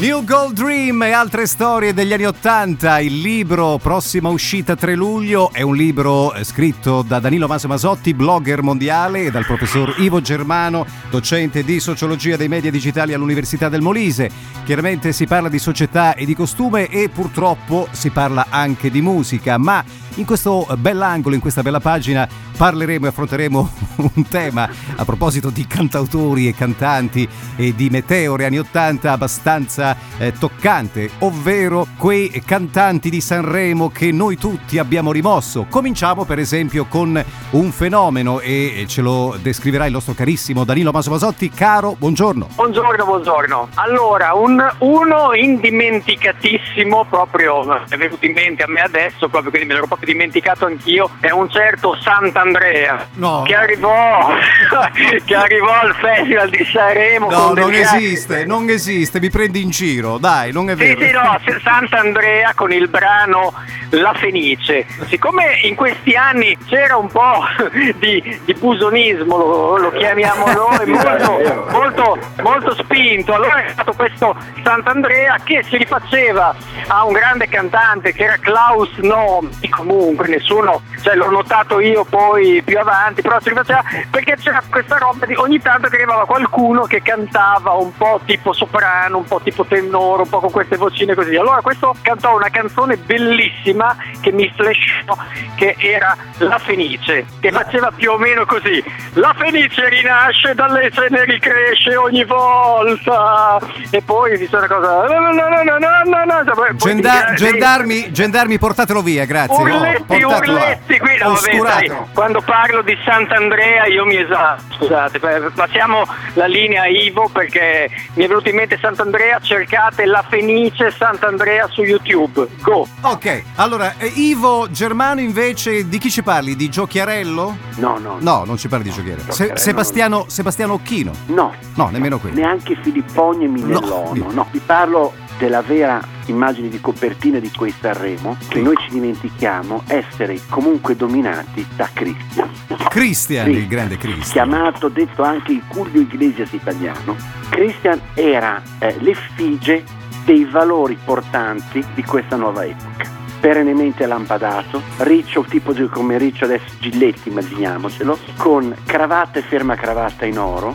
New Gold Dream e altre storie degli anni Ottanta, il libro prossima uscita 3 luglio è un libro eh, scritto da Danilo Maso Masotti, blogger mondiale e dal professor Ivo Germano, docente di sociologia dei media digitali all'Università del Molise. Chiaramente si parla di società e di costume e purtroppo si parla anche di musica, ma in questo bell'angolo, in questa bella pagina, parleremo e affronteremo un tema a proposito di cantautori e cantanti e di meteore anni 80 abbastanza eh, toccante, ovvero quei cantanti di Sanremo che noi tutti abbiamo rimosso. Cominciamo per esempio con un fenomeno e ce lo descriverà il nostro carissimo Danilo Masomasotti. Caro, buongiorno. Buongiorno, buongiorno. Allora, un, uno indimenticatissimo, proprio è venuto in mente a me adesso, proprio quindi me l'ero proprio dimenticato anch'io, è un certo Sant'Andrea No. che arrivò che arrivò al Festival di Sanremo No, non carte- esiste, non esiste, mi prendi in giro, dai, non è Sì, vero. sì, no, Sant'Andrea con il brano La Fenice. Siccome in questi anni c'era un po' di, di busonismo, lo, lo chiamiamo noi, molto, molto, molto spinto, allora è stato questo Sant'Andrea che si rifaceva a un grande cantante che era Klaus Nomi, comunque nessuno, cioè l'ho notato io poi più avanti, però si faceva perché c'era questa roba di ogni tanto che arrivava qualcuno che cantava un po' tipo soprano, un po' tipo tenore, un po' con queste vocine così. Allora questo cantò una canzone bellissima che mi slashò, che era La Fenice, che faceva più o meno così. La Fenice rinasce dalle se ne ricresce ogni volta. E poi dice una cosa... No, no, no, no, no, no. gendarmi, portatelo via, grazie. no Urletti, No, urletti, qui no, vabbè, sai, quando parlo di Sant'Andrea io mi esatto, scusate, passiamo la linea Ivo perché mi è venuto in mente Sant'Andrea, cercate La Fenice Sant'Andrea su YouTube, go! Ok, allora, eh, Ivo Germano invece di chi ci parli? Di Giochiarello? No, no, No, non ci parli di Giochiarello. Se- Sebastiano, Sebastiano Occhino? no, No, nemmeno quello. neanche Filipponi e Minellono, no. Vi parlo della vera immagine di copertina di quei Sanremo, che noi ci dimentichiamo essere comunque dominati da Cristian, Christian, Sì. il grande Christian. chiamato, detto anche il Julio Iglesias italiano. Christian era eh, l'effigie dei valori portanti di questa nuova epoca. Perennemente lampadato, riccio tipo come riccio adesso Giletti, immaginiamocelo, con cravatta e ferma cravatta in oro,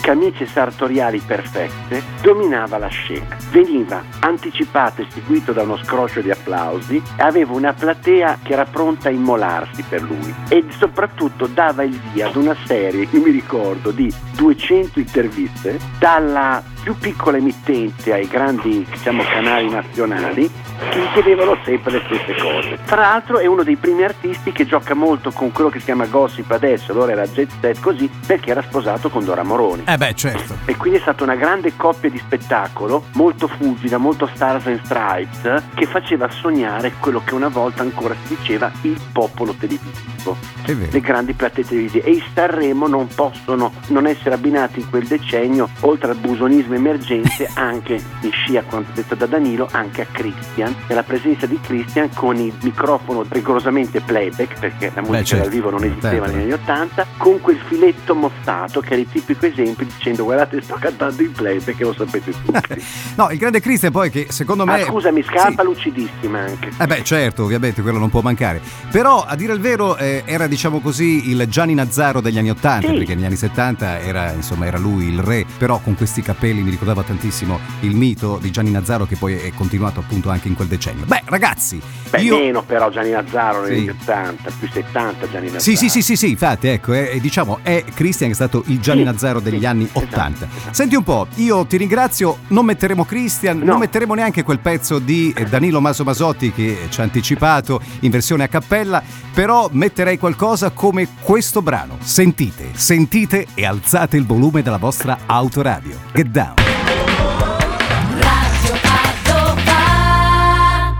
Camicie sartoriali perfette, dominava la scena. Veniva anticipato e seguito da uno scroscio di applausi aveva una platea che era pronta a immolarsi per lui e soprattutto dava il via ad una serie, io mi ricordo, di 200 interviste dalla più piccola emittente ai grandi diciamo, canali nazionali che gli chiedevano sempre le stesse cose. Tra l'altro è uno dei primi artisti che gioca molto con quello che si chiama gossip adesso, allora era jet set così, perché era sposato con Dora Moroni. Eh beh, certo. E quindi è stata una grande coppia di spettacolo, molto fulgida, molto Stars and Stripes, che faceva sognare quello che una volta ancora si diceva il popolo televisivo, le grandi platee televisive. E i Sanremo non possono non essere abbinati in quel decennio, oltre al busonismo emergente, anche in scia, quanto detto da Danilo, anche a Christian, e la presenza di Christian con il microfono rigorosamente playback, perché la musica certo. dal vivo non esisteva Certo. negli anni 80, con quel filetto mozzato che era il tipico esempio dicendo guardate sto cantando in playback e lo sapete tutti. No, il grande Christian poi che secondo me... ah, scusami, scarpa Sì. lucidissima anche. Eh beh, certo, ovviamente quello non può mancare. Però, a dire il vero, eh, era diciamo così il Gianni Nazzaro degli anni Ottanta, Sì. perché negli anni 70 era, insomma, era lui il re, però con questi capelli mi ricordava tantissimo il mito di Gianni Nazzaro che poi è continuato appunto anche in quel decennio. Beh, ragazzi, Beh, io... meno però Gianni Nazzaro negli Sì. 80, più 70 Gianni Nazzaro. Sì, sì, sì, sì, sì, infatti, ecco, eh, diciamo, è Christian che è stato il Gianni Sì, Nazzaro degli sì, anni esatto, 80. esatto. Senti un po', io ti ringrazio, non metteremo Christian, No. non metteremo neanche quel pezzo di eh, Danilo Maso Masotti che ci ha anticipato in versione a cappella, però metterei qualcosa come questo brano. Sentite, sentite e alzate il volume della vostra autoradio. Get down.